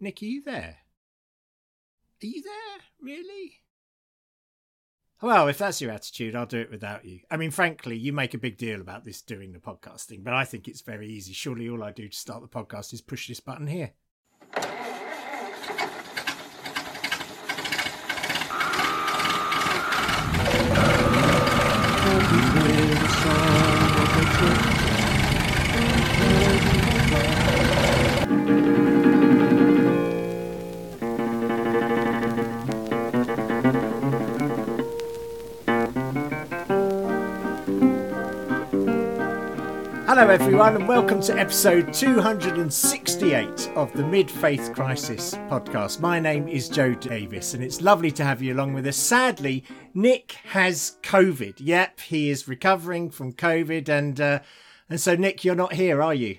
Nick, are you there? Are you there? Really? Well, if that's your attitude, I'll do it without you. I mean, frankly, you make a big deal about this doing the podcasting, but I think it's very easy. Surely all I do to start the podcast is push this button here. Hello, everyone, and welcome to episode 268 of the Mid Faith Crisis podcast. My name is Joe Davis, and it's lovely to have you along with us. Sadly, Nick has COVID. Yep, he is recovering from COVID, and uh, and so Nick, you're not here, are you?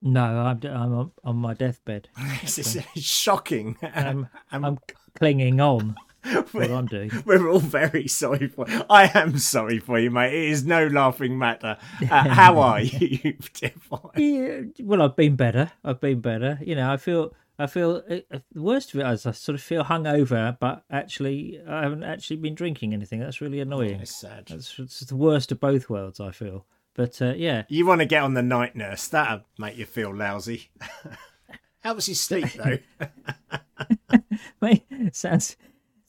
No, I'm I'm on, on my deathbed. this is shocking. I'm, I'm clinging on. what I'm doing. We're all very sorry for. I am sorry for you, mate. It is no laughing matter. Uh, how are you, yeah, well, I've been better. I've been better. You know, I feel. I feel uh, the worst of it is I sort of feel hungover, but actually I haven't actually been drinking anything. That's really annoying. It's sad. That's it's the worst of both worlds. I feel. But uh, yeah, you want to get on the night nurse. That'll make you feel lousy. How was you sleep though. Mate, sounds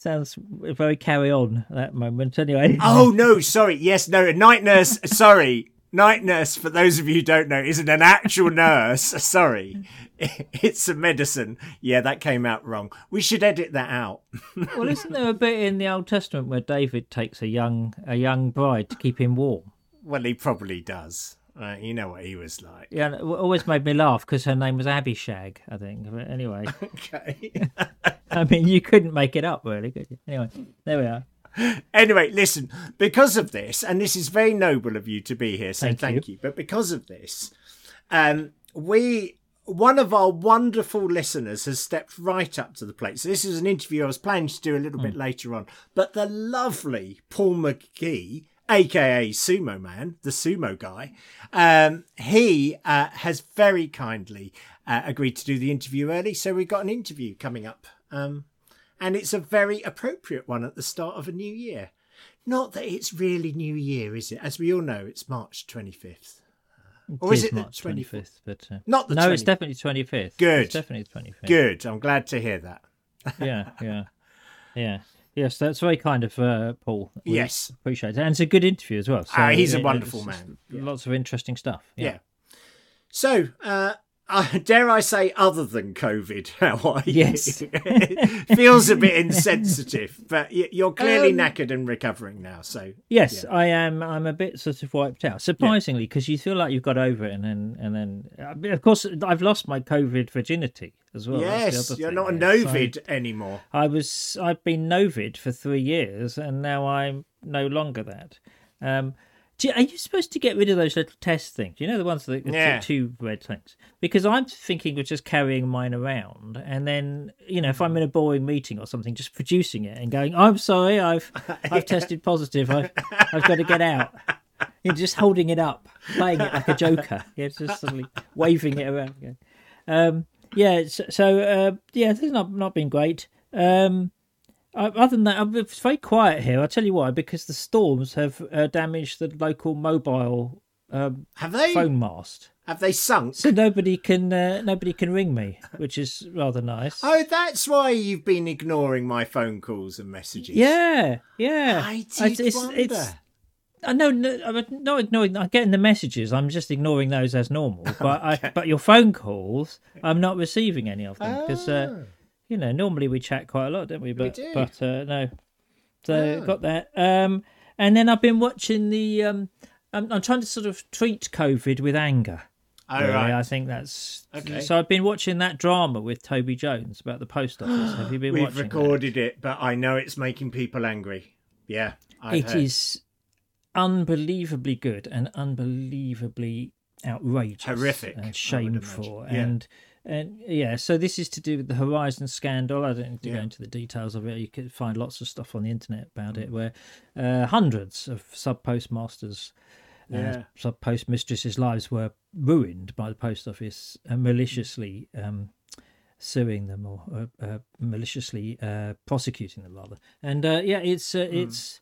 sounds very carry on at that moment. Anyway. Oh no, sorry. Yes, no, night nurse. sorry, night nurse. For those of you who don't know, isn't an actual nurse. Sorry, it's a medicine. Yeah, that came out wrong. We should edit that out. well, isn't there a bit in the Old Testament where David takes a young a young bride to keep him warm? Well, he probably does. Uh, you know what he was like. Yeah, it always made me laugh because her name was Abishag, I think. But anyway. okay. I mean, you couldn't make it up, really, could you? Anyway, there we are. Anyway, listen, because of this, and this is very noble of you to be here, so thank, thank you. you. But because of this, um, we one of our wonderful listeners has stepped right up to the plate. So this is an interview I was planning to do a little mm. bit later on, but the lovely Paul McGee aka Sumo Man, the sumo guy, um, he uh, has very kindly uh, agreed to do the interview early. So we've got an interview coming up. Um, and it's a very appropriate one at the start of a new year. Not that it's really New Year, is it? As we all know, it's March 25th. Uh, or is, is it March the 25th? 25th but uh, not the no, 20th. it's definitely 25th. Good, it's definitely 25th. Good. I'm glad to hear that. yeah, yeah, yeah. Yes, that's very kind of uh, Paul. We yes, appreciate it, and it's a good interview as well. So uh, he's a wonderful man. Lots of interesting stuff. Yeah. yeah. So, uh, uh, dare I say, other than COVID, how are you? Yes. feels a bit insensitive, but you're clearly um, knackered and recovering now. So yes, yeah. I am. I'm a bit sort of wiped out, surprisingly, because yeah. you feel like you've got over it, and then and then, of course, I've lost my COVID virginity as well. Yes, you're not a novid so anymore. I was. I've been novid for three years, and now I'm no longer that. Um, you, are you supposed to get rid of those little test things? You know the ones that yeah. two red things. Because I'm thinking of just carrying mine around, and then you know if I'm in a boring meeting or something, just producing it and going, "I'm sorry, I've I've tested positive. I've I've got to get out." You're just holding it up, playing it like a joker. Yeah, just suddenly waving it around. Um, yeah. So, so uh, yeah, this has not not been great. Um, other than that, it's very quiet here. I'll tell you why. Because the storms have uh, damaged the local mobile um, have they phone mast. Have they sunk? So nobody can uh, nobody can ring me, which is rather nice. Oh, that's why you've been ignoring my phone calls and messages. Yeah, yeah. I did it's, wonder. It's, I know, no, I'm not ignoring. I'm getting the messages. I'm just ignoring those as normal. But okay. I, but your phone calls, I'm not receiving any of them because uh, oh you know, normally we chat quite a lot, don't we? But we but uh, no. So got that. Um, and then I've been watching the. Um, I'm, I'm trying to sort of treat COVID with anger. Oh, really. right. I think that's okay. So I've been watching that drama with Toby Jones about the post office. Have you been We've recorded that? it, but I know it's making people angry. Yeah, I've it heard. is unbelievably good and unbelievably outrageous, horrific, and shameful, yeah. and and yeah, so this is to do with the Horizon scandal. I don't need to yeah. go into the details of it. You can find lots of stuff on the internet about it, where uh, hundreds of sub postmasters, uh, yeah. uh, sub postmistresses' lives were ruined by the post office uh, maliciously um, suing them or uh, uh, maliciously uh, prosecuting them rather. And uh, yeah, it's mm. it's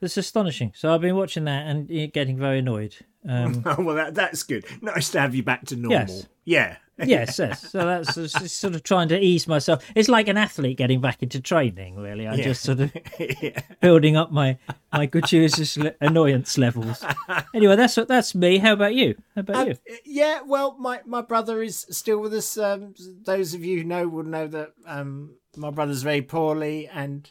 it's astonishing. So I've been watching that and getting very annoyed. Um, well, that, that's good. Nice to have you back to normal. Yes. Yeah. yes, yes. So that's sort of trying to ease myself. It's like an athlete getting back into training. Really, I'm yeah. just sort of yeah. building up my my gratuitous annoyance levels. Anyway, that's that's me. How about you? How about um, you? Yeah, well, my my brother is still with us. Um, those of you who know will know that um, my brother's very poorly and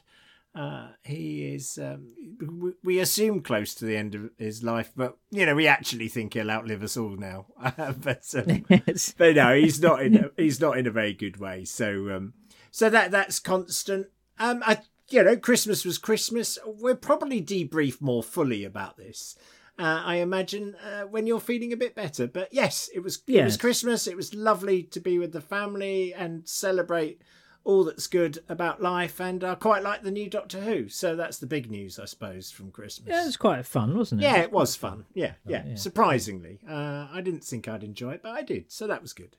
uh, he is, um, we, we, assume close to the end of his life, but you know, we actually think he'll outlive us all now. but, um, yes. but no, he's not in. A, he's not in a very good way. So, um, so that that's constant. Um, I, you know, Christmas was Christmas. We'll probably debrief more fully about this. Uh, I imagine uh, when you're feeling a bit better. But yes, it was yes. it was Christmas. It was lovely to be with the family and celebrate all that's good about life, and I quite like the new Doctor Who. So that's the big news, I suppose, from Christmas. Yeah, it was quite fun, wasn't it? Yeah, it was fun. Yeah, yeah. yeah. Surprisingly, uh, I didn't think I'd enjoy it, but I did. So that was good.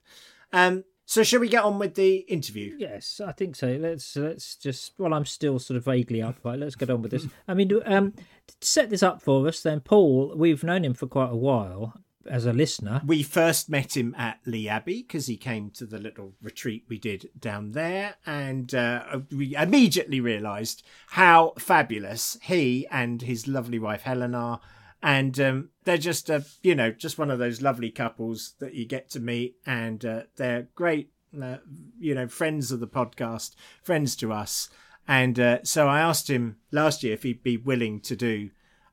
Um, so shall we get on with the interview? Yes, I think so. Let's let's just. Well, I'm still sort of vaguely up. Right, let's get on with this. I mean, um, to set this up for us, then Paul, we've known him for quite a while, as a listener. We first met him at Lee Abbey because he came to the little retreat we did down there, and uh, we immediately realised how fabulous he and his lovely wife Helen are. And um, they're just, a, you know, just one of those lovely couples that you get to meet, and uh, they're great, uh, you know, friends of the podcast, friends to us. And uh, so I asked him last year if he'd be willing to do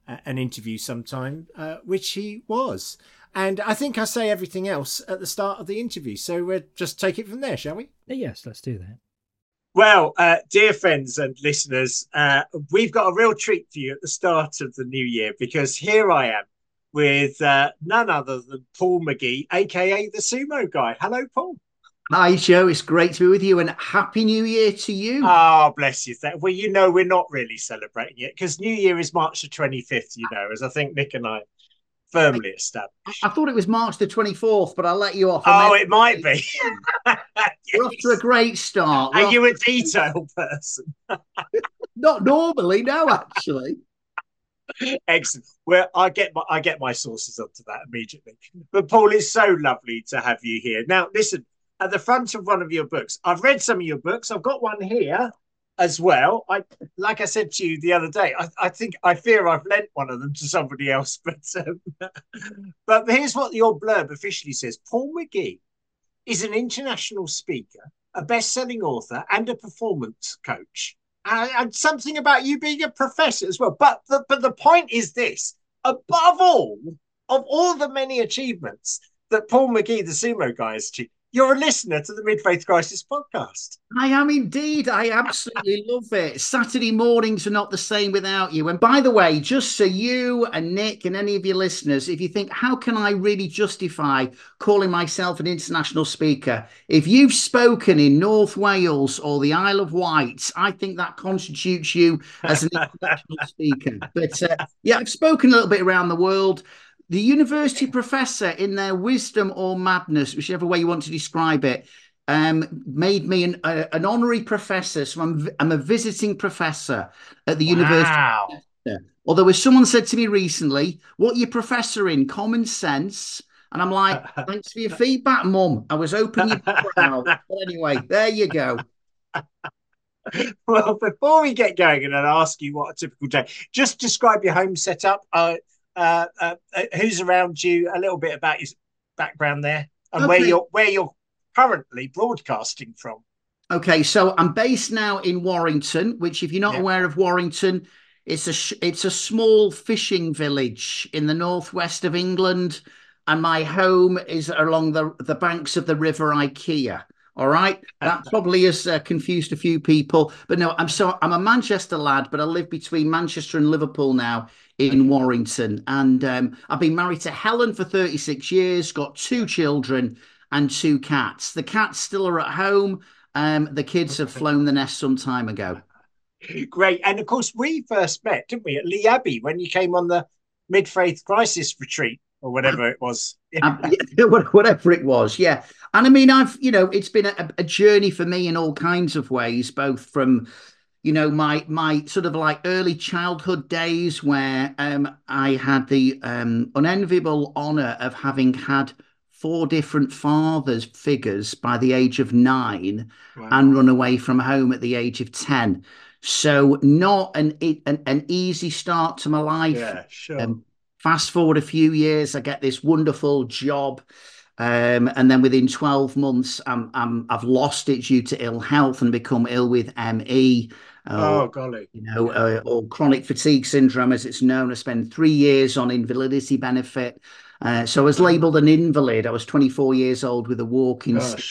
uh, an interview sometime, uh, which he was. And I think I say everything else at the start of the interview. So we'll just take it from there, shall we? Yes, let's do that. Well, uh, dear friends and listeners, uh, we've got a real treat for you at the start of the new year because here I am with uh, none other than Paul McGee, aka the Sumo Guy. Hello, Paul. Hi, Joe. It's great to be with you, and happy New Year to you. Oh, bless you. Well, you know, we're not really celebrating it because New Year is March the 25th, you know, as I think Nick and I firmly established. I thought it was March the 24th, but I'll let you off. Oh, it might be. yes. We're off to a great start. We're Are you a detail person? Not normally, no, actually. Excellent. Well, I get my I get my sources onto that immediately. But Paul, it's so lovely to have you here. Now, listen, at the front of one of your books, I've read some of your books. I've got one here as well. I like I said to you the other day. I, I think I fear I've lent one of them to somebody else, but um, but here's what your blurb officially says: Paul McGee is an international speaker, a best-selling author, and a performance coach. And, and something about you being a professor as well. But the, but the point is this: above all, of all the many achievements that Paul McGee, the sumo guy, has achieved, you're a listener to the Mid Faith Crisis podcast. I am indeed. I absolutely love it. Saturday mornings are not the same without you. And by the way, just so you and Nick and any of your listeners, if you think, how can I really justify calling myself an international speaker? If you've spoken in North Wales or the Isle of Wight, I think that constitutes you as an international speaker. But uh, yeah, I've spoken a little bit around the world the university professor, in their wisdom or madness, whichever way you want to describe it, um, made me an, uh, an honorary professor. So I'm, I'm a visiting professor at the wow. university. Although, as someone said to me recently, what you professor in? Common sense. And I'm like, thanks for your feedback, mum. I was hoping you'd. But anyway, there you go. Well, before we get going and I ask you what a typical day, just describe your home setup. Uh, uh, uh, uh, who's around you, a little bit about your background there, and okay. where you're where you're currently broadcasting from. Okay, so I'm based now in Warrington, which, if you're not yeah. aware of Warrington, it's a it's a small fishing village in the northwest of England, and my home is along the the banks of the River Ikea. All right, that probably has uh, confused a few people, but no, I'm so I'm a Manchester lad, but I live between Manchester and Liverpool now in Warrington, and um, I've been married to Helen for 36 years, got two children and two cats. The cats still are at home. Um, the kids have flown the nest some time ago. Great, and of course we first met, didn't we, at Lee Abbey when you came on the mid faith crisis retreat or whatever it was. um, whatever it was, yeah. And I mean, I've you know, it's been a, a journey for me in all kinds of ways, both from you know my my sort of like early childhood days where um, I had the um, unenviable honor of having had four different fathers figures by the age of nine wow. and run away from home at the age of 10 so not an an, an easy start to my life. Yeah sure. Um, fast forward a few years i get this wonderful job um, and then within 12 months I'm, I'm i've lost it due to ill health and become ill with ME oh, golly. You know, uh, or chronic fatigue syndrome, as it's known. I spent three years on invalidity benefit. Uh, so I was labelled an invalid. I was 24 years old with a walking stick,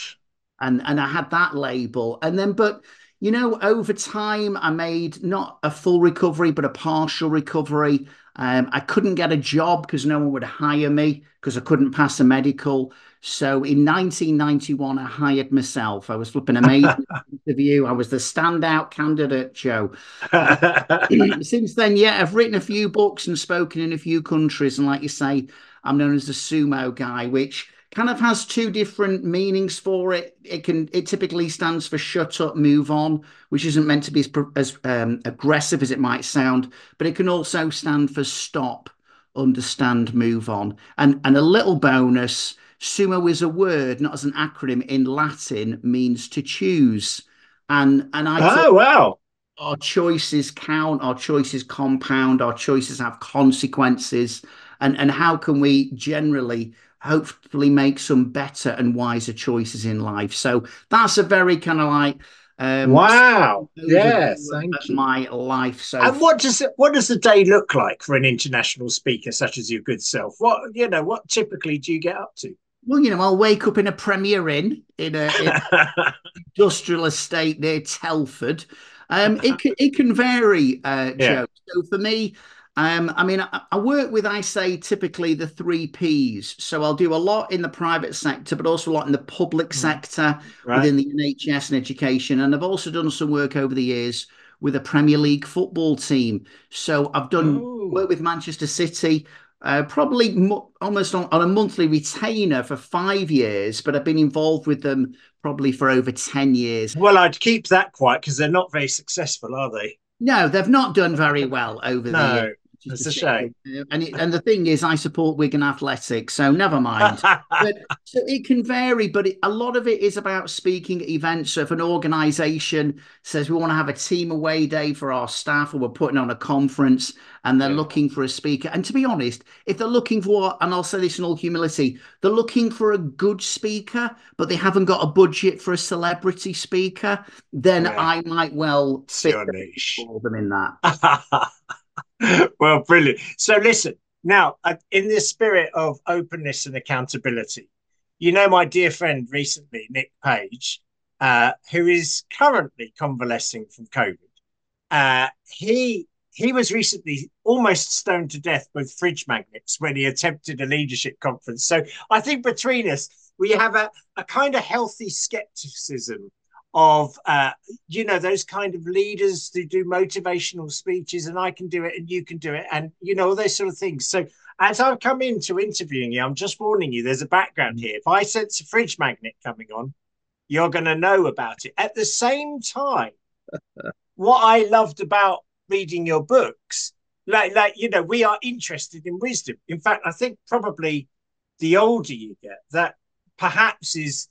and and I had that label. And then, but you know, over time, I made not a full recovery, but a partial recovery. Um, I couldn't get a job because no one would hire me because I couldn't pass a medical. So in 1991, I hired myself. I was flipping amazing interview. I was the standout candidate, Joe. Since then, yeah, I've written a few books and spoken in a few countries. And like you say, I'm known as the sumo guy, which kind of has two different meanings for it. It can it typically stands for shut up, move on, which isn't meant to be as, as um, aggressive as it might sound, but it can also stand for stop, understand, move on. And and a little bonus Sumo is a word, not as an acronym in Latin, means to choose. And and I oh wow, our choices count, our choices compound, our choices have consequences, and and how can we generally hopefully make some better and wiser choices in life? So that's a very kind of like um, wow! Yes, thank you. My life. So, and what does it, what does the day look like for an international speaker such as your good self? What you know, what typically do you get up to? Well, you know, I'll wake up in a Premier Inn in a in industrial estate near Telford. Um, it can it can vary, uh, yeah. Joe. So for me, um, I mean, I, I, work with, I say, typically the three Ps. So I'll do a lot in the private sector, but also a lot in the public mm. sector right. within the NHS and education. And I've also done some work over the years with a Premier League football team. So I've done Ooh. work with Manchester City uh, probably mo- almost on, on, a monthly retainer for five years, but I've been involved with them probably for over 10 years. Well, I'd keep that quiet because they're not very successful, are they? No, they've not done very well over no. the years. It's a shame. And it, and the thing is, I support Wigan Athletics, so never mind. but so it can vary, but it, a lot of it is about speaking at events. So if an organisation says we want to have a team away day for our staff, or we're putting on a conference, and they're yeah. looking for a speaker, and to be honest, if they're looking for, and I'll say this in all humility, they're looking for a good speaker, but they haven't got a budget for a celebrity speaker, then yeah. I might well fit them in that. well, brilliant. So, listen now, uh, in the spirit of openness and accountability, you know, my dear friend recently, Nick Page, uh, who is currently convalescing from COVID, uh, he he was recently almost stoned to death with fridge magnets when he attempted a leadership conference. So I think between us, we have a, a kind of healthy skepticism of uh, you know those kind of leaders who do motivational speeches and i can do it and you can do it and you know all those sort of things. So as i've come into interviewing you i'm just warning you there's a background here. If i sense a fridge magnet coming on you're going to know about it. At the same time what i loved about reading your books like like you know we are interested in wisdom. In fact i think probably the older you get that perhaps is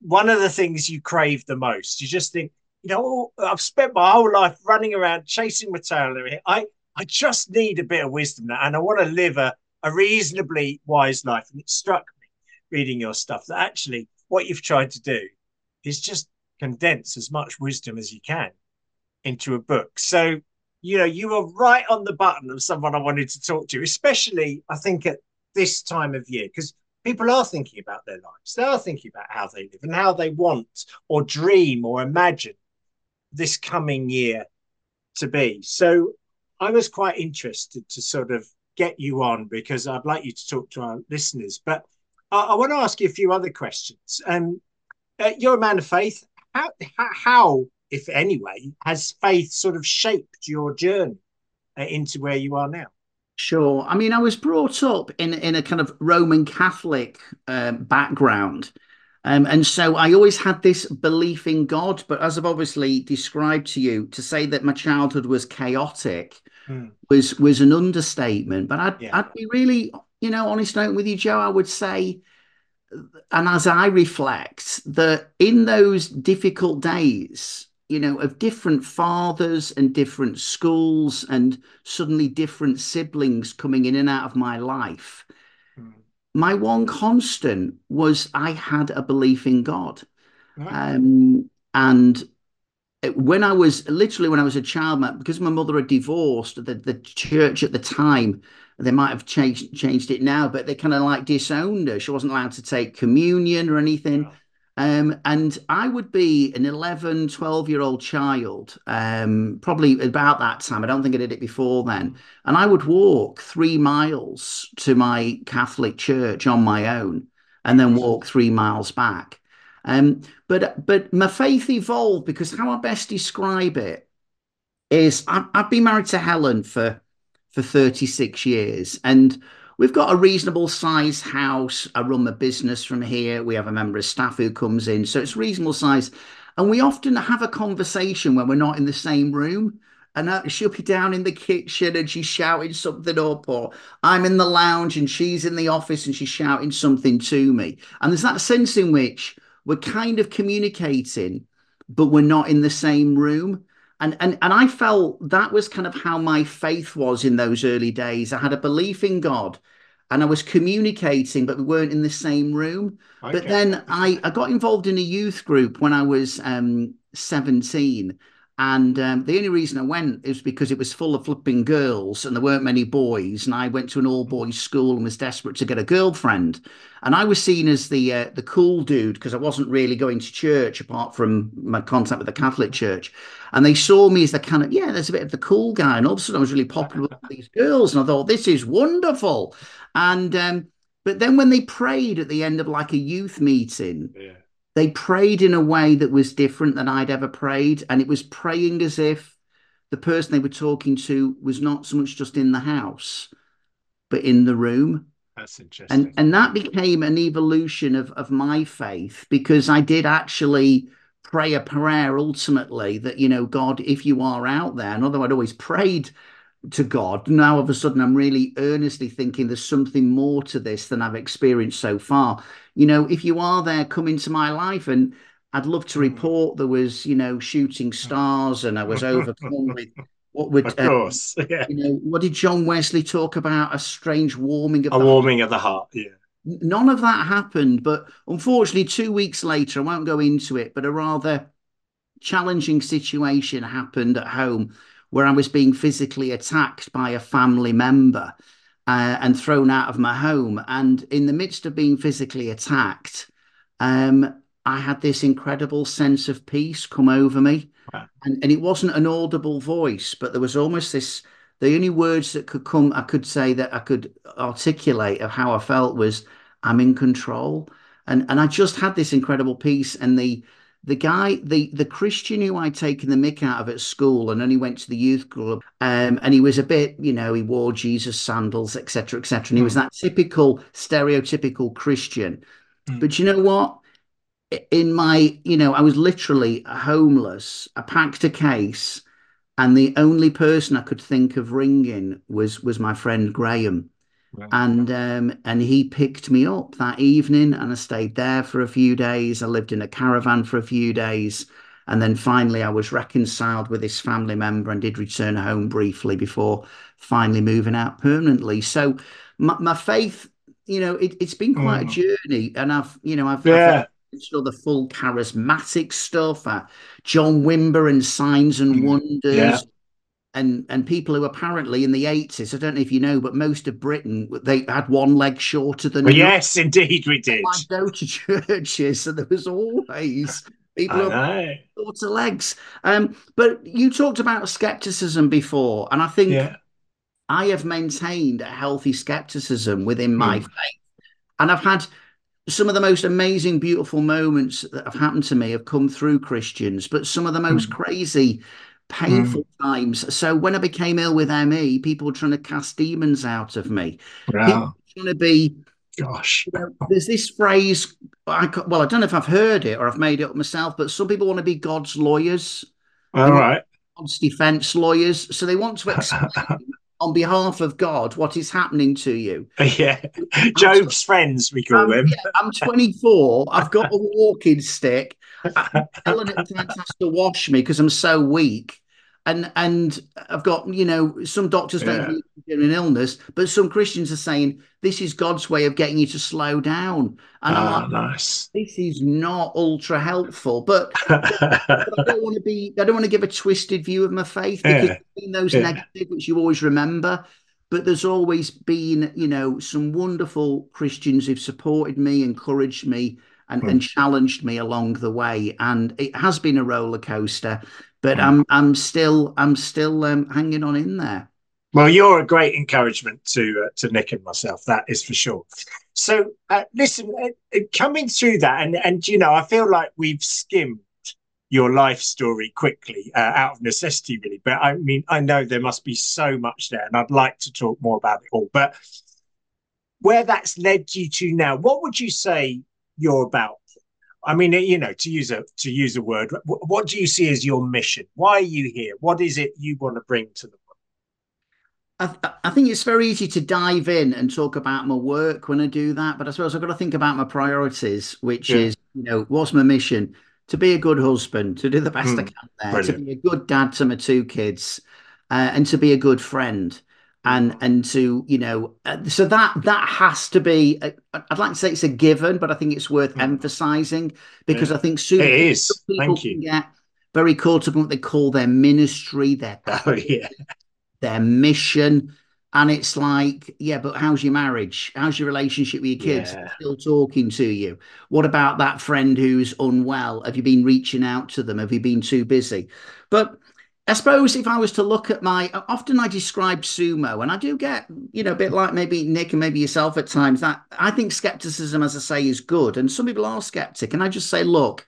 one of the things you crave the most. You just think, you know, oh, I've spent my whole life running around chasing my tail. I, I just need a bit of wisdom now, and I want to live a, a reasonably wise life. And it struck me reading your stuff that actually what you've tried to do is just condense as much wisdom as you can into a book. So, you know, you were right on the button of someone I wanted to talk to, especially I think at this time of year, because people are thinking about their lives. They are thinking about how they live and how they want or dream or imagine this coming year to be. So I was quite interested to sort of get you on because I'd like you to talk to our listeners. But I, I want to ask you a few other questions. Um, uh, you're a man of faith. How, how, if anyway, has faith sort of shaped your journey uh, into where you are now? Sure. I mean, I was brought up in in a kind of Roman Catholic um, background, um, and so I always had this belief in God. But as I've obviously described to you, to say that my childhood was chaotic mm. was was an understatement. But I'd yeah. I'd be really, you know, honest note with you, Joe. I would say, and as I reflect, that in those difficult days, you know, of different fathers and different schools and suddenly different siblings coming in and out of my life. Mm. My one constant was I had a belief in God. Um, and when I was literally when I was a child, because my mother had divorced, the, the church at the time, they might have changed changed it now, but they kind of like disowned her. She wasn't allowed to take communion or anything. Um, and I would be an 11, 12 year old child, um, probably about that time. I don't think I did it before then. And I would walk three miles to my Catholic church on my own and then walk three miles back. Um, but but my faith evolved because how I best describe it is I've, I've been married to Helen for for 36 years and We've got a reasonable size house. I run my business from here. We have a member of staff who comes in. So it's reasonable size. And we often have a conversation when we're not in the same room. And uh, she'll be down in the kitchen and she's shouting something up, or I'm in the lounge and she's in the office and she's shouting something to me. And there's that sense in which we're kind of communicating, but we're not in the same room and and and I felt that was kind of how my faith was in those early days. I had a belief in God, and I was communicating, but we weren't in the same room. Okay. But then I I got involved in a youth group when I was um, seventeen, and um, the only reason I went is because it was full of flipping girls and there weren't many boys. And I went to an all boys school and was desperate to get a girlfriend. And I was seen as the uh, the cool dude because I wasn't really going to church apart from my contact with the Catholic Church. And they saw me as the kind of, yeah, there's a bit of the cool guy. And all of a sudden I was really popular with these girls. And I thought, this is wonderful. And, um, but then when they prayed at the end of like a youth meeting, yeah they prayed in a way that was different than I'd ever prayed. And it was praying as if the person they were talking to was not so much just in the house, but in the room. That's interesting. And and that became an evolution of, of my faith because I did actually pray a prayer ultimately that, you know, God, if you are out there, and although I'd always prayed to God. Now, all of a sudden, I'm really earnestly thinking there's something more to this than I've experienced so far. You know, if you are there, come into my life, and I'd love to hmm. report there was, you know, shooting stars, and I was overcome with what would, of um, course, um, yeah. you know, what did John Wesley talk about? A strange warming of a warming heart. of the heart, yeah. None of that happened, but unfortunately, two weeks later, I won't go into it, but a rather challenging situation happened at home where I was being physically attacked by a family member uh, and thrown out of my home. And in the midst of being physically attacked, um, I had this incredible sense of peace come over me. Wow. And, and it wasn't an audible voice, but there was almost this the only words that could come, I could say that I could articulate of how I felt was, I'm in control. And, and I just had this incredible peace. And the, the guy, the the Christian who I'd taken the mick out of at school and only went to the youth club, um, and he was a bit, you know, he wore Jesus sandals, etc., etc., and he was hmm. that typical stereotypical Christian. Mm. But you know what? In my, you know, I was literally homeless. I packed a case, and the only person I could think of ringing was was my friend Graham. And um, and he picked me up that evening, and I stayed there for a few days. I lived in a caravan for a few days, and then finally I was reconciled with this family member and did return home briefly before finally moving out permanently. So my, my faith, you know, it, has been quite mm. a journey, and I've, you know, I've, yeah. I've of the full charismatic stuff, uh, John Wimber and Signs and mm. Wonders. Yeah and and people who apparently in the 80s i don't know if you know but most of britain they had one leg shorter than well, yes indeed we did i go to churches so there was always people who shorter legs um but you talked about skepticism before and i think yeah. i have maintained a healthy skepticism within my mm. faith and i've had some of the most amazing beautiful moments that have happened to me have come through christians but some of the most mm. crazy painful mm. times. So when I became ill with ME, people were trying to cast demons out of me. Wow. Trying to be gosh. You know, there's this phrase. I, well, I don't know if I've heard it or I've made it up myself, but some people want to be God's lawyers. All right. God's defense lawyers. So they want to explain on behalf of God what is happening to you. Yeah. Job's friends, we call um, them. Yeah, I'm 24. I've got a walking stick. Times has to wash me because I'm so weak and and I've got you know some doctors don't believe in an illness, but some Christians are saying this is God's way of getting you to slow down. And I'm ah, like, nice. This is not ultra helpful, but, but, I don't want to be. I don't want to give a twisted view of my faith because yeah. those yeah. negative, which you always remember. But there's always been, you know, some wonderful Christians who've supported me, encouraged me, and, mm. and challenged me along the way. And it has been a roller coaster but mm. I'm I'm still I'm still um, hanging on in there. Well, you're a great encouragement to uh, to Nick and myself. That is for sure. So, uh, listen, uh, uh, coming through that, and and you know, I feel like we've skimmed your life story quickly uh, out of necessity, really. But I mean, I know there must be so much there, and I'd like to talk more about it all. But where that's led you to now, what would you say you're about I mean, you know, to use a to use a word, what do you see as your mission? Why are you here? What is it you want to bring to the world? I, I think it's very easy to dive in and talk about my work when I do that, but I suppose I've got to think about my priorities, which yeah. is, you know, what's my mission? To be a good husband, to do the best mm, I can there, brilliant. to be a good dad to my two kids, uh, and to be a good friend and and to you know uh, so that that has to be i would like to say it's a given but i think it's worth mm. emphasizing because yeah. i think soon it is. thank you. get very caught up in what they call their ministry their oh, yeah. their mission and it's like yeah but how's your marriage? How's your relationship with your kids? Yeah. still talking to you. What about that friend who's unwell? Have you been reaching out to them? Have you been too busy? But I suppose if I was to look at my, often I describe sumo, and I do get, you know, a bit like maybe Nick and maybe yourself at times, that I think skepticism, as I say, is good. And some people are skeptic. And I just say, look,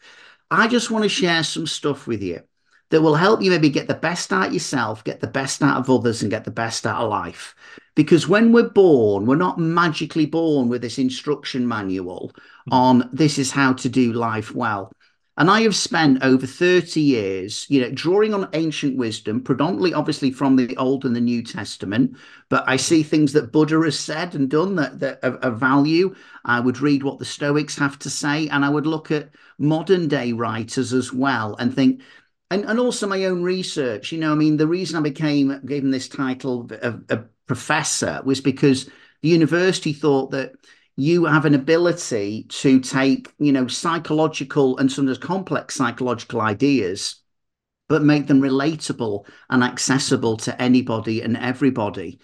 I just want to share some stuff with you that will help you maybe get the best out yourself, get the best out of others, and get the best out of life. Because when we're born, we're not magically born with this instruction manual on this is how to do life well. And I have spent over 30 years, you know, drawing on ancient wisdom, predominantly obviously from the Old and the New Testament. But I see things that Buddha has said and done that, that of, value. I would read what the Stoics have to say, and I would look at modern day writers as well and think, and, and also my own research. You know, I mean, the reason I became given this title of, of professor was because the university thought that you have an ability to take, you know, psychological and sometimes complex psychological ideas, but make them relatable and accessible to anybody and everybody.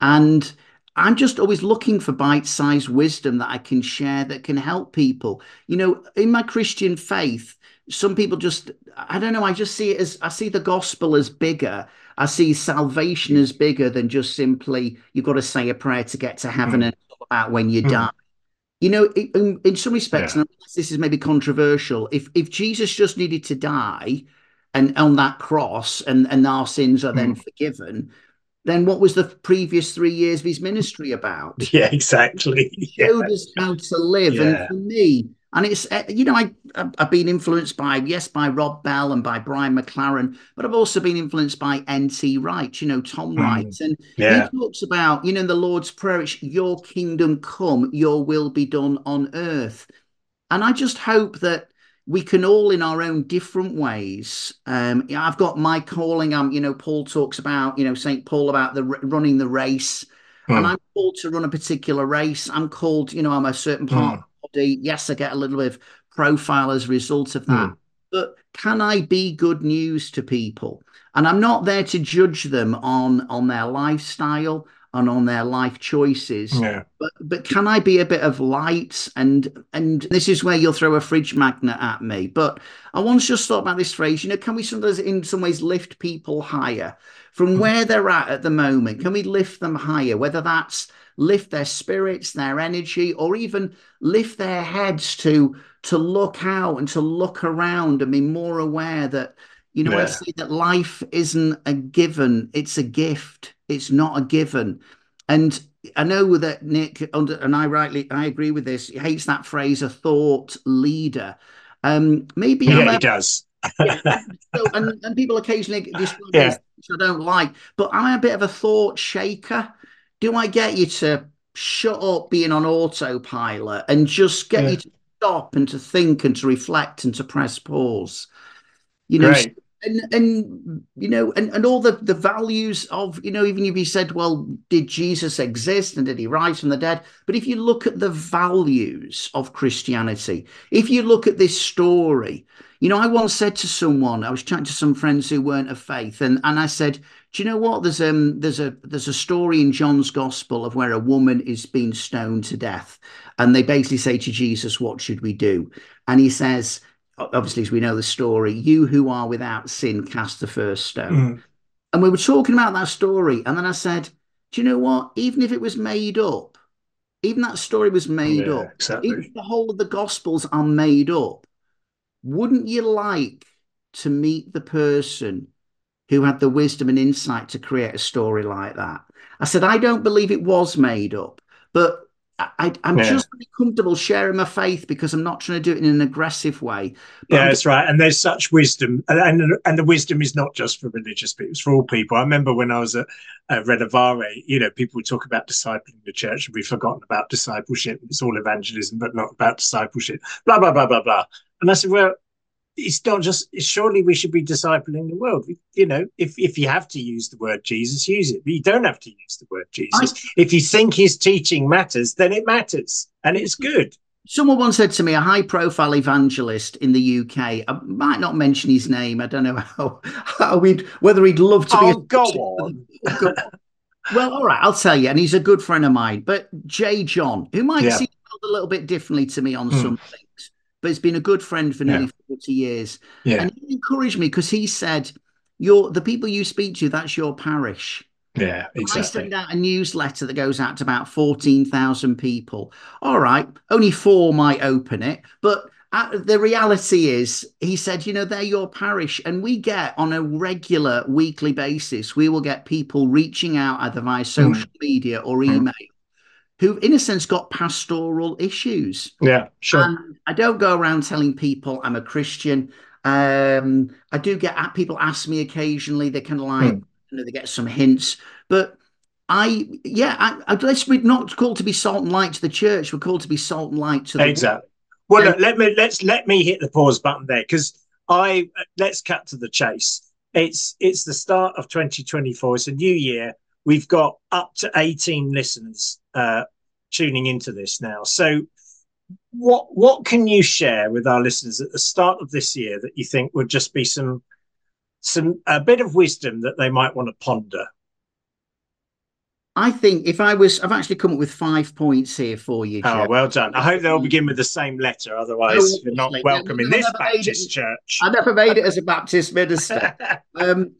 And I'm just always looking for bite sized wisdom that I can share that can help people. You know, in my Christian faith, some people just, I don't know, I just see it as, I see the gospel as bigger. I see salvation as bigger than just simply you've got to say a prayer to get to heaven mm. and about when you mm. die. You know, in, in some respects, yeah. and this is maybe controversial, if if Jesus just needed to die and on that cross and, and our sins are then mm. forgiven, then what was the previous three years of his ministry about? Yeah, exactly. He showed yeah. us how to live. Yeah. And for me, and it's, eh, you know, I, I've been influenced by, yes, by Rob Bell and by Brian McLaren, but I've also been influenced by N.T. Wright, you know, Tom mm. Wright. And yeah. he talks about, you know, in the Lord's Prayer, it's your kingdom come, your will be done on earth. And I just hope that we can all in our own different ways um i've got my calling i'm you know paul talks about you know st paul about the running the race mm. and i'm called to run a particular race i'm called you know i'm a certain part mm body. Yes, I get a little bit of profile as a result of that. Mm. But can I be good news to people? And I'm not there to judge them on on their lifestyle and on their life choices. Yeah. But but can I be a bit of light? And and this is where you'll throw a fridge magnet at me. But I once just thought about this phrase. You know, can we sometimes in some ways lift people higher from mm. where they're at at the moment? Can we lift them higher? Whether that's lift their spirits, their energy, or even lift their heads to to look out and to look around and be more aware that You know, yeah. I say that life isn't a given, it's a gift. It's not a given. And I know that Nick, and I rightly, I agree with this, he hates that phrase, a thought leader. Um, maybe yeah, I'm a, he does. yeah, so, and, and people occasionally describe yeah. this, which I don't like, but I'm a bit of a thought shaker. Do I get you to shut up being on autopilot and just get yeah. you to stop and to think and to reflect and to press pause? You know, Great and and you know and, and all the the values of you know even if you said well did jesus exist and did he rise from the dead but if you look at the values of christianity if you look at this story you know i once said to someone i was chatting to some friends who weren't of faith and and i said do you know what there's um there's a there's a story in john's gospel of where a woman is being stoned to death and they basically say to jesus what should we do and he says obviously, as we know the story, you who are without sin cast the first stone. Mm. And we were talking about that story. And then I said, Do you know what? Even if it was made up, even that story was made yeah, up, exactly. even the whole of the Gospels are made up, wouldn't you like to meet the person who had the wisdom and insight to create a story like that? I said, I don't believe it was made up, but I, am yeah. just really comfortable sharing my faith because I'm not trying to do it in an aggressive way. yeah, I'm that's right. And there's such wisdom, and, and, and the wisdom is not just for religious people; it's for all people. I remember when I was at, at you know, people would talk about discipling the church, and we've forgotten about discipleship. It's all evangelism, but not about discipleship. Blah blah blah blah blah. And I said, well, it's not just surely we should be discipling the world. You know if if you have to use the word jesus use it. But you don't have to use the word jesus. I, if you think his teaching matters then it matters and it's good. Someone once said to me a high profile evangelist in the uk i might not mention his name i don't know how, how we'd whether he'd love to oh, be a, go on. Well all right i'll tell you and he's a good friend of mine but J.John who might yeah. see a little bit differently to me on mm. some things but he's been a good friend for nearly yeah. 40 years. Yeah. And he encouraged me because he said, You're the people you speak to, that's your parish. Yeah, exactly. I send out a newsletter that goes out to about 14,000 people. All right, only four might open it, but uh, the reality is, he said, you know, they're your parish, and we get on a regular weekly basis, we will get people reaching out either via hmm. social mm. media or hmm. email. Mm who, in a sense, got pastoral issues. Yeah, sure. And I don't go around telling people I'm a Christian. Um, I do get people ask me occasionally. They kind of like, hmm. you know, they get some hints, but I, yeah, I, I, let's we're not called to be salt and light to the church. We're called to be salt and light to the exactly. World. Well, look, let me let's let me hit the pause button there because I let's cut to the chase. It's it's the start of 2024. It's a new year we've got up to 18 listeners uh, tuning into this now. So, what what can you share with our listeners at the start of this year that you think would just be some some a bit of wisdom that they might want to ponder? I think if I was, I've actually come up with five points here for you. Oh, well done. I hope they'll begin with the same letter. Otherwise, oh, you're not welcome in this Baptist it, church. I never made it as a Baptist minister. um,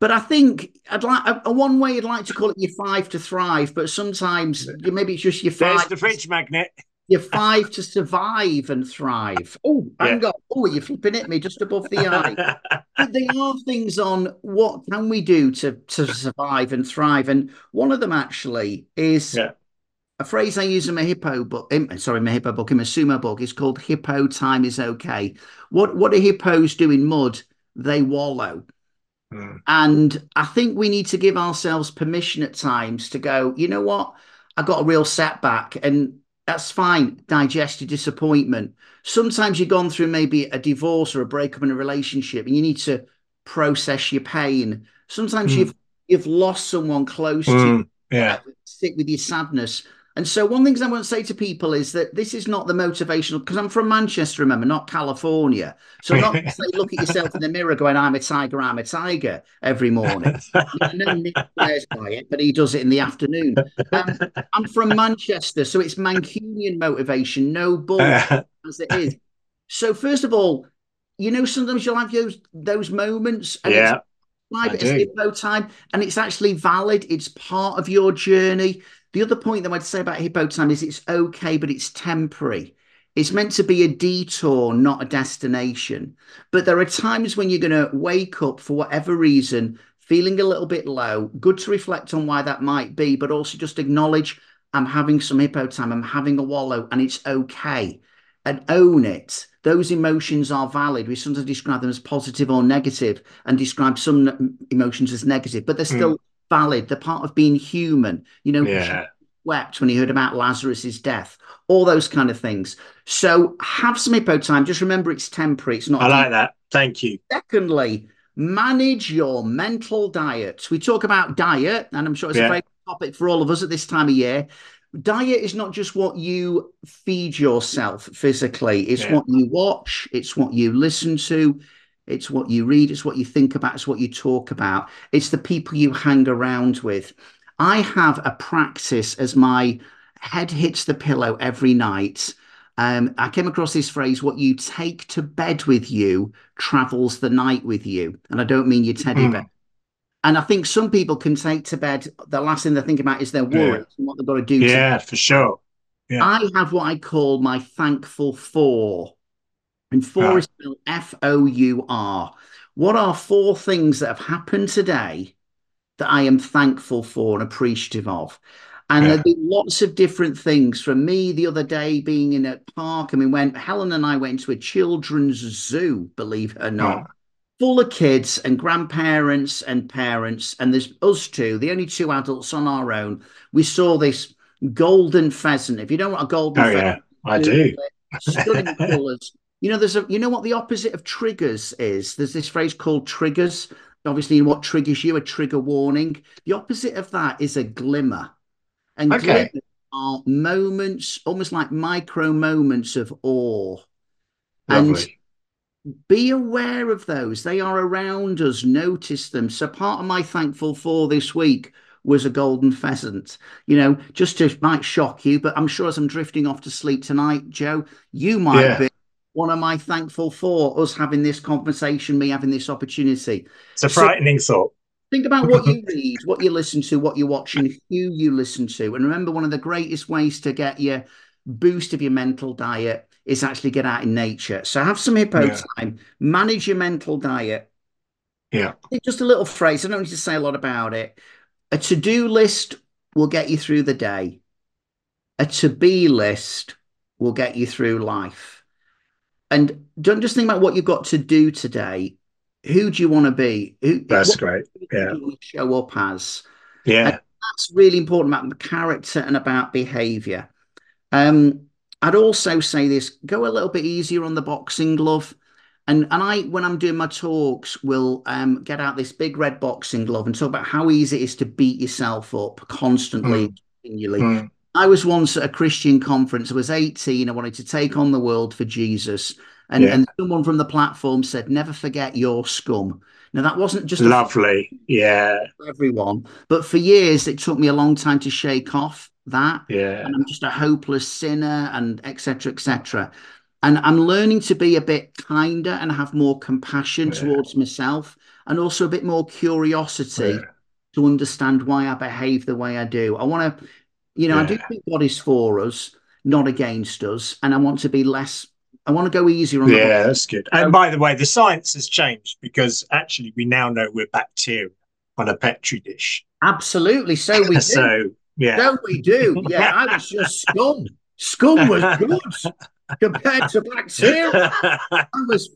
but I think I'd like a, one way I'd like to call it your five to thrive, but sometimes maybe it's just your five. There's the fridge magnet. Your five to survive and thrive. Oh, hang yeah. on. Oh, you're flipping at me just above the eye. but there are things on what can we do to to survive and thrive, and one of them actually is. Yeah. A phrase I use in my hippo book, in, sorry, my hippo book, in my sumo book, is called "hippo time is okay." What what do hippos do in mud? They wallow. Mm. And I think we need to give ourselves permission at times to go, you know what? I got a real setback and that's fine. Digest your disappointment. Sometimes you've gone through maybe a divorce or a breakup in a relationship and you need to process your pain. Sometimes mm. you've you've lost someone close mm. to you. Yeah. Sit with your sadness. And so, one thing I want to say to people is that this is not the motivational because I'm from Manchester, remember, not California. So, not say look at yourself in the mirror going, "I'm a tiger, I'm a tiger" every morning. no Nick swears by it, but he does it in the afternoon. Um, I'm from Manchester, so it's Mancunian motivation, no bull as it is. So, first of all, you know, sometimes you'll have those those moments, and yeah. It's, it's hippo time, and it's actually valid. It's part of your journey. The other point that I'd say about hippo time is it's okay, but it's temporary. It's meant to be a detour, not a destination. But there are times when you're going to wake up for whatever reason, feeling a little bit low. Good to reflect on why that might be, but also just acknowledge I'm having some hippo time, I'm having a wallow, and it's okay. And own it. Those emotions are valid. We sometimes describe them as positive or negative and describe some emotions as negative, but they're hmm. still mm. Valid. They're part of being human. You know, yeah. wept when he heard about Lazarus's death, all those kind of things. So have some hippo time. Just remember it's temporary. It's not. I like that. Thank you. Secondly, manage your mental diet. We talk about diet, and I'm sure it's yeah. a very topic for all of us at this time of year. Diet is not just what you feed yourself physically, it's yeah. what you watch, it's what you listen to, it's what you read, it's what you think about, it's what you talk about, it's the people you hang around with. I have a practice as my head hits the pillow every night. Um, I came across this phrase, what you take to bed with you travels the night with you. And I don't mean your teddy mm. bear. And I think some people can take to bed the last thing they think about is their worries yeah. and what they've got to do. Yeah, to for sure. Yeah. I have what I call my thankful four. And four right. is spelled F O U R. What are four things that have happened today that I am thankful for and appreciative of? And yeah. there've been lots of different things. From me the other day being in a park, I mean, when Helen and I went to a children's zoo, believe it or not, oh. full of kids and grandparents and parents, and there's us two, the only two adults on our own. We saw this golden pheasant. If you don't want a golden oh, pheasant, yeah, I do. Stunning colours. You know, there's a you know what the opposite of triggers is? There's this phrase called triggers. Obviously, what triggers you, a trigger warning. The opposite of that is a glimmer. And okay. glimmers are moments, almost like micro moments of awe. Lovely. And be aware of those. They are around us. Notice them. So part of my thankful four this week was a golden pheasant. You know, just to might shock you, but I'm sure as I'm drifting off to sleep tonight, Joe, you might yeah. be one am I thankful for us having this conversation, me having this opportunity. It's a frightening so, thought. Think about what you read, what you listen to, what you're watching, who you listen to. And remember, one of the greatest ways to get your boost of your mental diet is actually get out in nature. So have some hippo yeah. time, manage your mental diet. Yeah. Just a little phrase. I don't need to say a lot about it. A to do list will get you through the day, a to be list will get you through life. And don't just think about what you've got to do today. Who do you want to be? Who, that's great. Yeah. show up as. Yeah. And that's really important about the character and about behavior. Um, I'd also say this: go a little bit easier on the boxing glove. And and I, when I'm doing my talks, will um, get out this big red boxing glove and talk about how easy it is to beat yourself up constantly, mm. continually. Mm. I was once at a Christian conference. I was 18. I wanted to take on the world for Jesus. And, yeah. and someone from the platform said, never forget your scum. Now, that wasn't just lovely. Yeah. everyone. But for years, it took me a long time to shake off that. Yeah. And I'm just a hopeless sinner and etc. etc. And I'm learning to be a bit kinder and have more compassion yeah. towards myself and also a bit more curiosity yeah. to understand why I behave the way I do. I want to, you know, yeah. I do think God is for us, not against us. And I want to be less I want to go easier on Yeah, that's good. And by the way, the science has changed because actually we now know we're bacteria on a petri dish. absolutely. So we do. so yeah. So we do. Yeah, I was just scum. Scum was good compared to bacteria. I was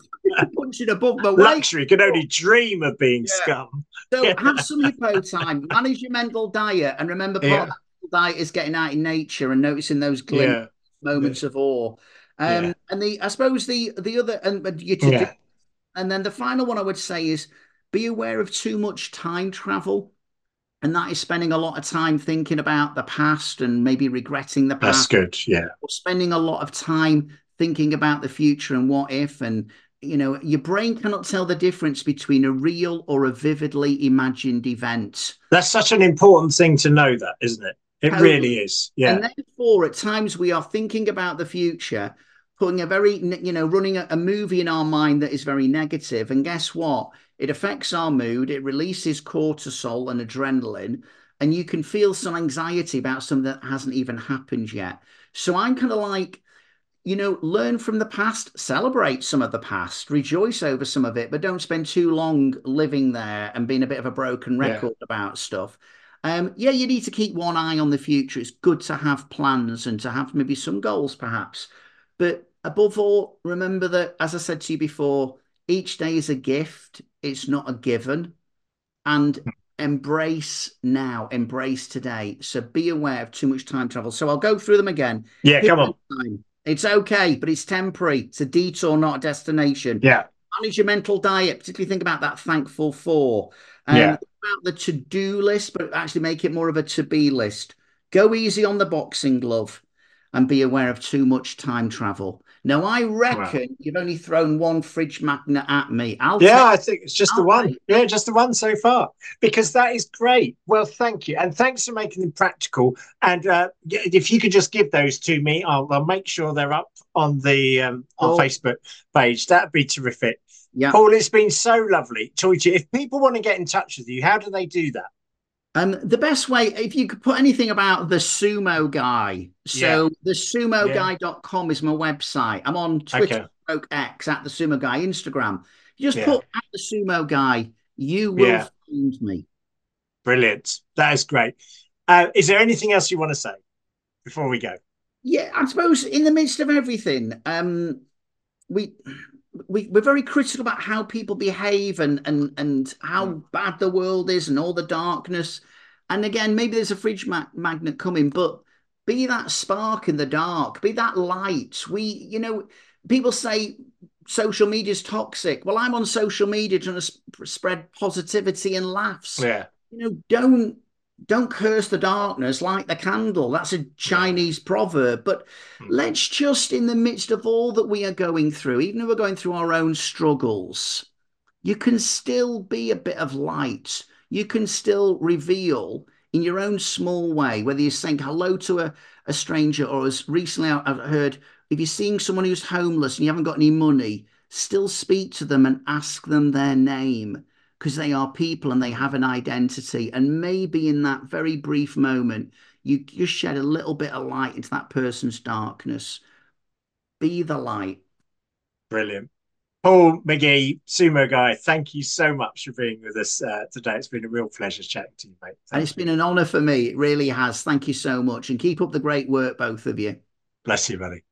punching above my weight. Luxury can only dream of being yeah. scum. So have some hippo time, manage your mental diet, and remember part yeah. of the diet is getting out in nature and noticing those glimpses, moments of awe. Um, and the I suppose the the other and you and then the final one I would say is be aware of too much time travel and that is spending a lot of time thinking about the past and maybe regretting the past. That's good, yeah. Or spending a lot of time thinking about the future and what if and you know your brain cannot tell the difference between a real or a vividly imagined event. That's such an important thing to know that, isn't it? It really is. Yeah. And therefore at times we are thinking about the future putting a very you know running a, a movie in our mind that is very negative. negative and guess what it affects our mood, it releases cortisol and adrenaline, and you can feel some anxiety about something that hasn't even happened yet. So I'm kind of like, you know, learn from the past, celebrate some of the past, rejoice over some of it, but don't spend too long living there and being a bit of a broken record yeah. about stuff. Um, yeah, you need to keep one eye on the future. It's good to have plans and to have maybe some goals, perhaps. But above all, remember that, as I said to you before, each day is a gift, it's not a given. And embrace now, embrace today. So be aware of too much time travel. So I'll go through them again. Yeah, Hit come on. Time. It's okay, but it's temporary. It's a detour, not a destination. Yeah. Manage your mental diet, particularly think about that thankful four. Um, yeah. About the to do list, but actually make it more of a to be list. Go easy on the boxing glove and be aware of too much time travel. Now, I reckon wow. you've only thrown one fridge magnet at me. I'll yeah, I think it's just I'll the one. Take... Yeah, just the one so far because that is great. Well, thank you, and thanks for making them practical. And uh, if you could just give those to me, I'll, I'll make sure they're up on the um, cool. Facebook page. That'd be terrific. Yeah, Paul, it's been so lovely talking to you. If people want to get in touch with you, how do they do that? Um, the best way, if you could put anything about the sumo guy, so yeah. the sumoguy.com is my website. I'm on Twitter, okay. X at the sumo guy, Instagram. You just yeah. put at the sumo guy, you will yeah. find me. Brilliant. That is great. Uh, is there anything else you want to say before we go? Yeah, I suppose in the midst of everything, um, we we, we're very critical about how people behave and and and how mm. bad the world is and all the darkness. And again, maybe there's a fridge ma- magnet coming, but be that spark in the dark, be that light. We, you know, people say social media is toxic. Well, I'm on social media trying to sp- spread positivity and laughs. Yeah. You know, don't don't curse the darkness like the candle. That's a Chinese proverb. But hmm. let's just, in the midst of all that we are going through, even if we're going through our own struggles, you can still be a bit of light. You can still reveal in your own small way, whether you're saying hello to a, a stranger or as recently I've heard, if you're seeing someone who's homeless and you haven't got any money, still speak to them and ask them their name because they are people and they have an identity. And maybe in that very brief moment, you just shed a little bit of light into that person's darkness. Be the light. Brilliant. Paul McGee, sumo guy, thank you so much for being with us uh, today. It's been a real pleasure chatting to you, mate. Thank and it's you. been an honour for me. It really has. Thank you so much. And keep up the great work, both of you. Bless you, buddy.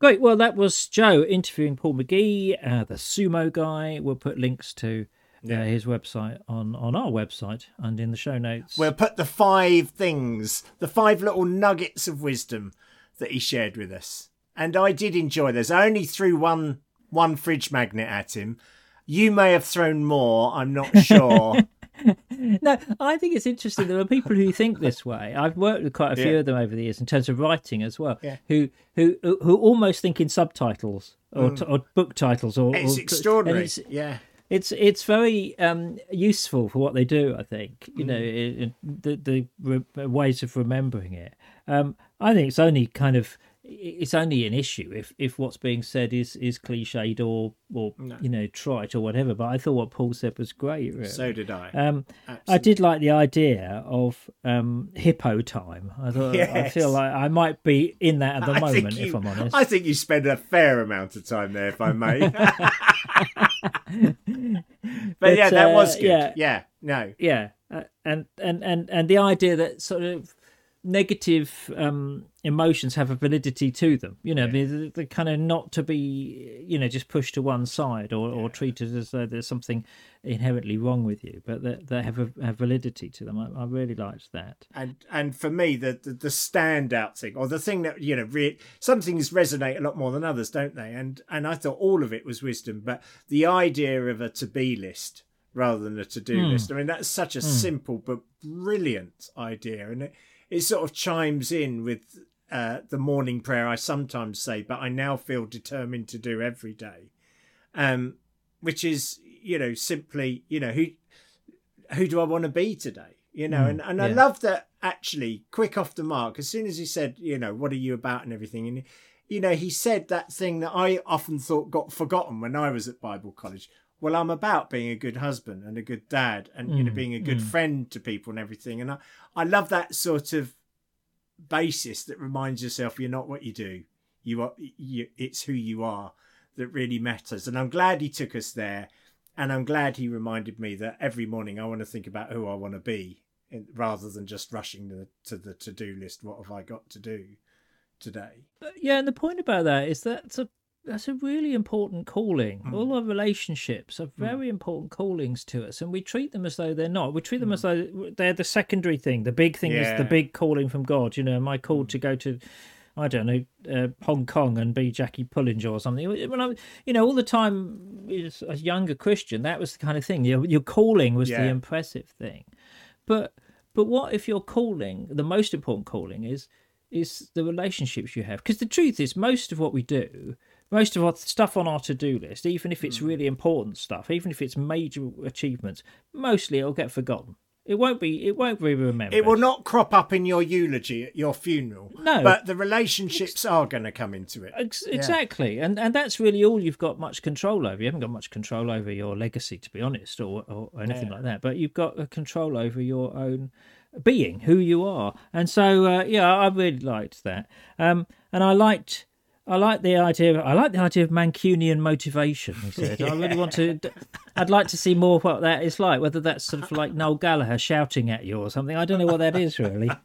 Great. Well, that was Joe interviewing Paul McGee, uh, the sumo guy. We'll put links to uh, yeah. his website on, on our website and in the show notes. We'll put the five things, the five little nuggets of wisdom that he shared with us. And I did enjoy this. I only threw one one fridge magnet at him. You may have thrown more. I'm not sure. no, I think it's interesting. There are people who think this way. I've worked with quite a few yeah. of them over the years in terms of writing as well. Yeah. Who who who almost think in subtitles or, mm. or book titles or it's or, extraordinary. It's, yeah. It's it's very um, useful for what they do. I think you mm. know it, it, the the re- ways of remembering it. Um, I think it's only kind of it's only an issue if if what's being said is is cliched or or no. you know trite or whatever. But I thought what Paul said was great. Really. So did I. Um, I did like the idea of um, hippo time. I thought yes. I feel like I might be in that at the I moment. You, if I'm honest, I think you spend a fair amount of time there, if I may. but, but, yeah, that uh, was good. Yeah, yeah no, yeah, uh, and and and and the idea that sort of negative um, emotions have a validity to them. You know, yeah. they're, they're, kind of not to be, you know, just pushed to one side or, or treated as though there's something inherently wrong with you, but they, they have a have validity to them. I, I, really liked that. And and for me, the, the, the standout thing, or the thing that you know, re- some things resonate a lot more than others, don't they? And and I thought all of it was wisdom, but the idea of a to be list rather than a to do mm. list. I mean, that's such a mm. simple but brilliant idea, and it it sort of chimes in with uh, the morning prayer I sometimes say, but I now feel determined to do every day, um, which is you know simply you know who who do I want to be today, you know, mm, and and yeah. I love that actually quick off the mark as soon as he said you know what are you about and everything and you know he said that thing that I often thought got forgotten when I was at Bible college. Well, I'm about being a good husband and a good dad, and mm, you know, mm, being a good mm. friend to people and everything. And I, I love that sort of basis that reminds yourself you're not what you do. You are. You, it's who you are that really matters. And I'm glad he took us there, and I'm glad he reminded me that every morning I want to think about who I want to be, rather than just rushing to the, to the to do list. What have I got to do today? Yeah, and the point about that is that's a that's a really important calling. Mm. All our relationships are hmm. very mm. important callings to us, and we treat them as though they're not. We treat them mm. as though they're the secondary thing. The big thing yeah. is the big calling from God. You know, am I called hmm. to go to, I don't know, uh, Hong Kong and be Jackie Pullinger or something? When I, you know, all the time as a younger Christian, that was the kind of thing. Your your calling was yeah. the impressive thing, but but what if your calling, the most important calling, is is the relationships you have? Because the truth is, most of what we do most of our stuff on our to-do list, even if it's mm. really important stuff, even if it's major achievements, mostly it'll get forgotten. It won't be. It won't be remembered. It will not crop up in your eulogy at your funeral. No, but the relationships are going to come into it. Ex- exactly, yeah. and and that's really all you've got much control over. You haven't got much control over your legacy, to be honest, or or anything yeah. like that. But you've got a control over your own being, who you are, and so uh, yeah, I really liked that. Um, and I liked I like the idea. Of, I like the idea of Mancunian motivation. He said, yeah. "I really want to. I'd like to see more what that is like. Whether that's sort of like Noel Gallagher shouting at you or something. I don't know what that is really.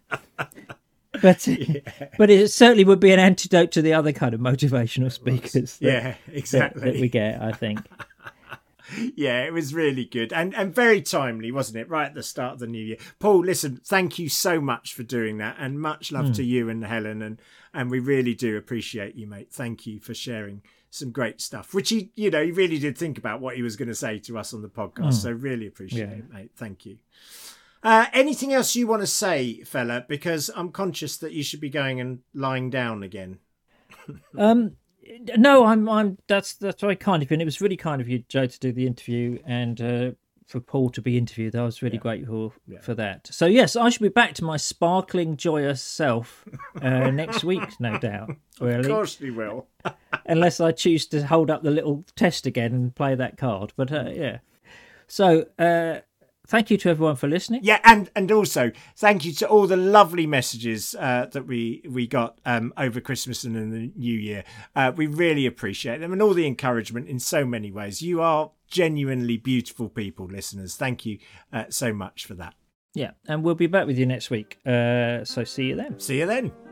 But uh, yeah. but it certainly would be an antidote to the other kind of motivational speakers. That, yeah, exactly. That, that we get, I think. Yeah, it was really good and and very timely, wasn't it? Right at the start of the new year. Paul, listen, thank you so much for doing that, and much love mm. to you and Helen, and and we really do appreciate you, mate. Thank you for sharing some great stuff, which he, you know, he really did think about what he was going to say to us on the podcast. Mm. So really appreciate yeah. it, mate. Thank you. Uh, anything else you want to say, fella? Because I'm conscious that you should be going and lying down again. um, no, I'm. I'm. That's that's very kind of you. And it was really kind of you, Joe, to do the interview and uh, for Paul to be interviewed. I was really yeah. grateful yeah. for that. So yes, I should be back to my sparkling, joyous self uh, next week, no doubt. Really. Of course, we will. Unless I choose to hold up the little test again and play that card. But uh, yeah. So uh, thank you to everyone for listening. Yeah, and and also thank you to all the lovely messages uh, that we we got um, over Christmas and in the New Year. Uh, we really appreciate them and all the encouragement in so many ways. You are genuinely beautiful people, listeners. Thank you uh, so much for that. Yeah, and we'll be back with you next week. Uh, so see you then. See you then.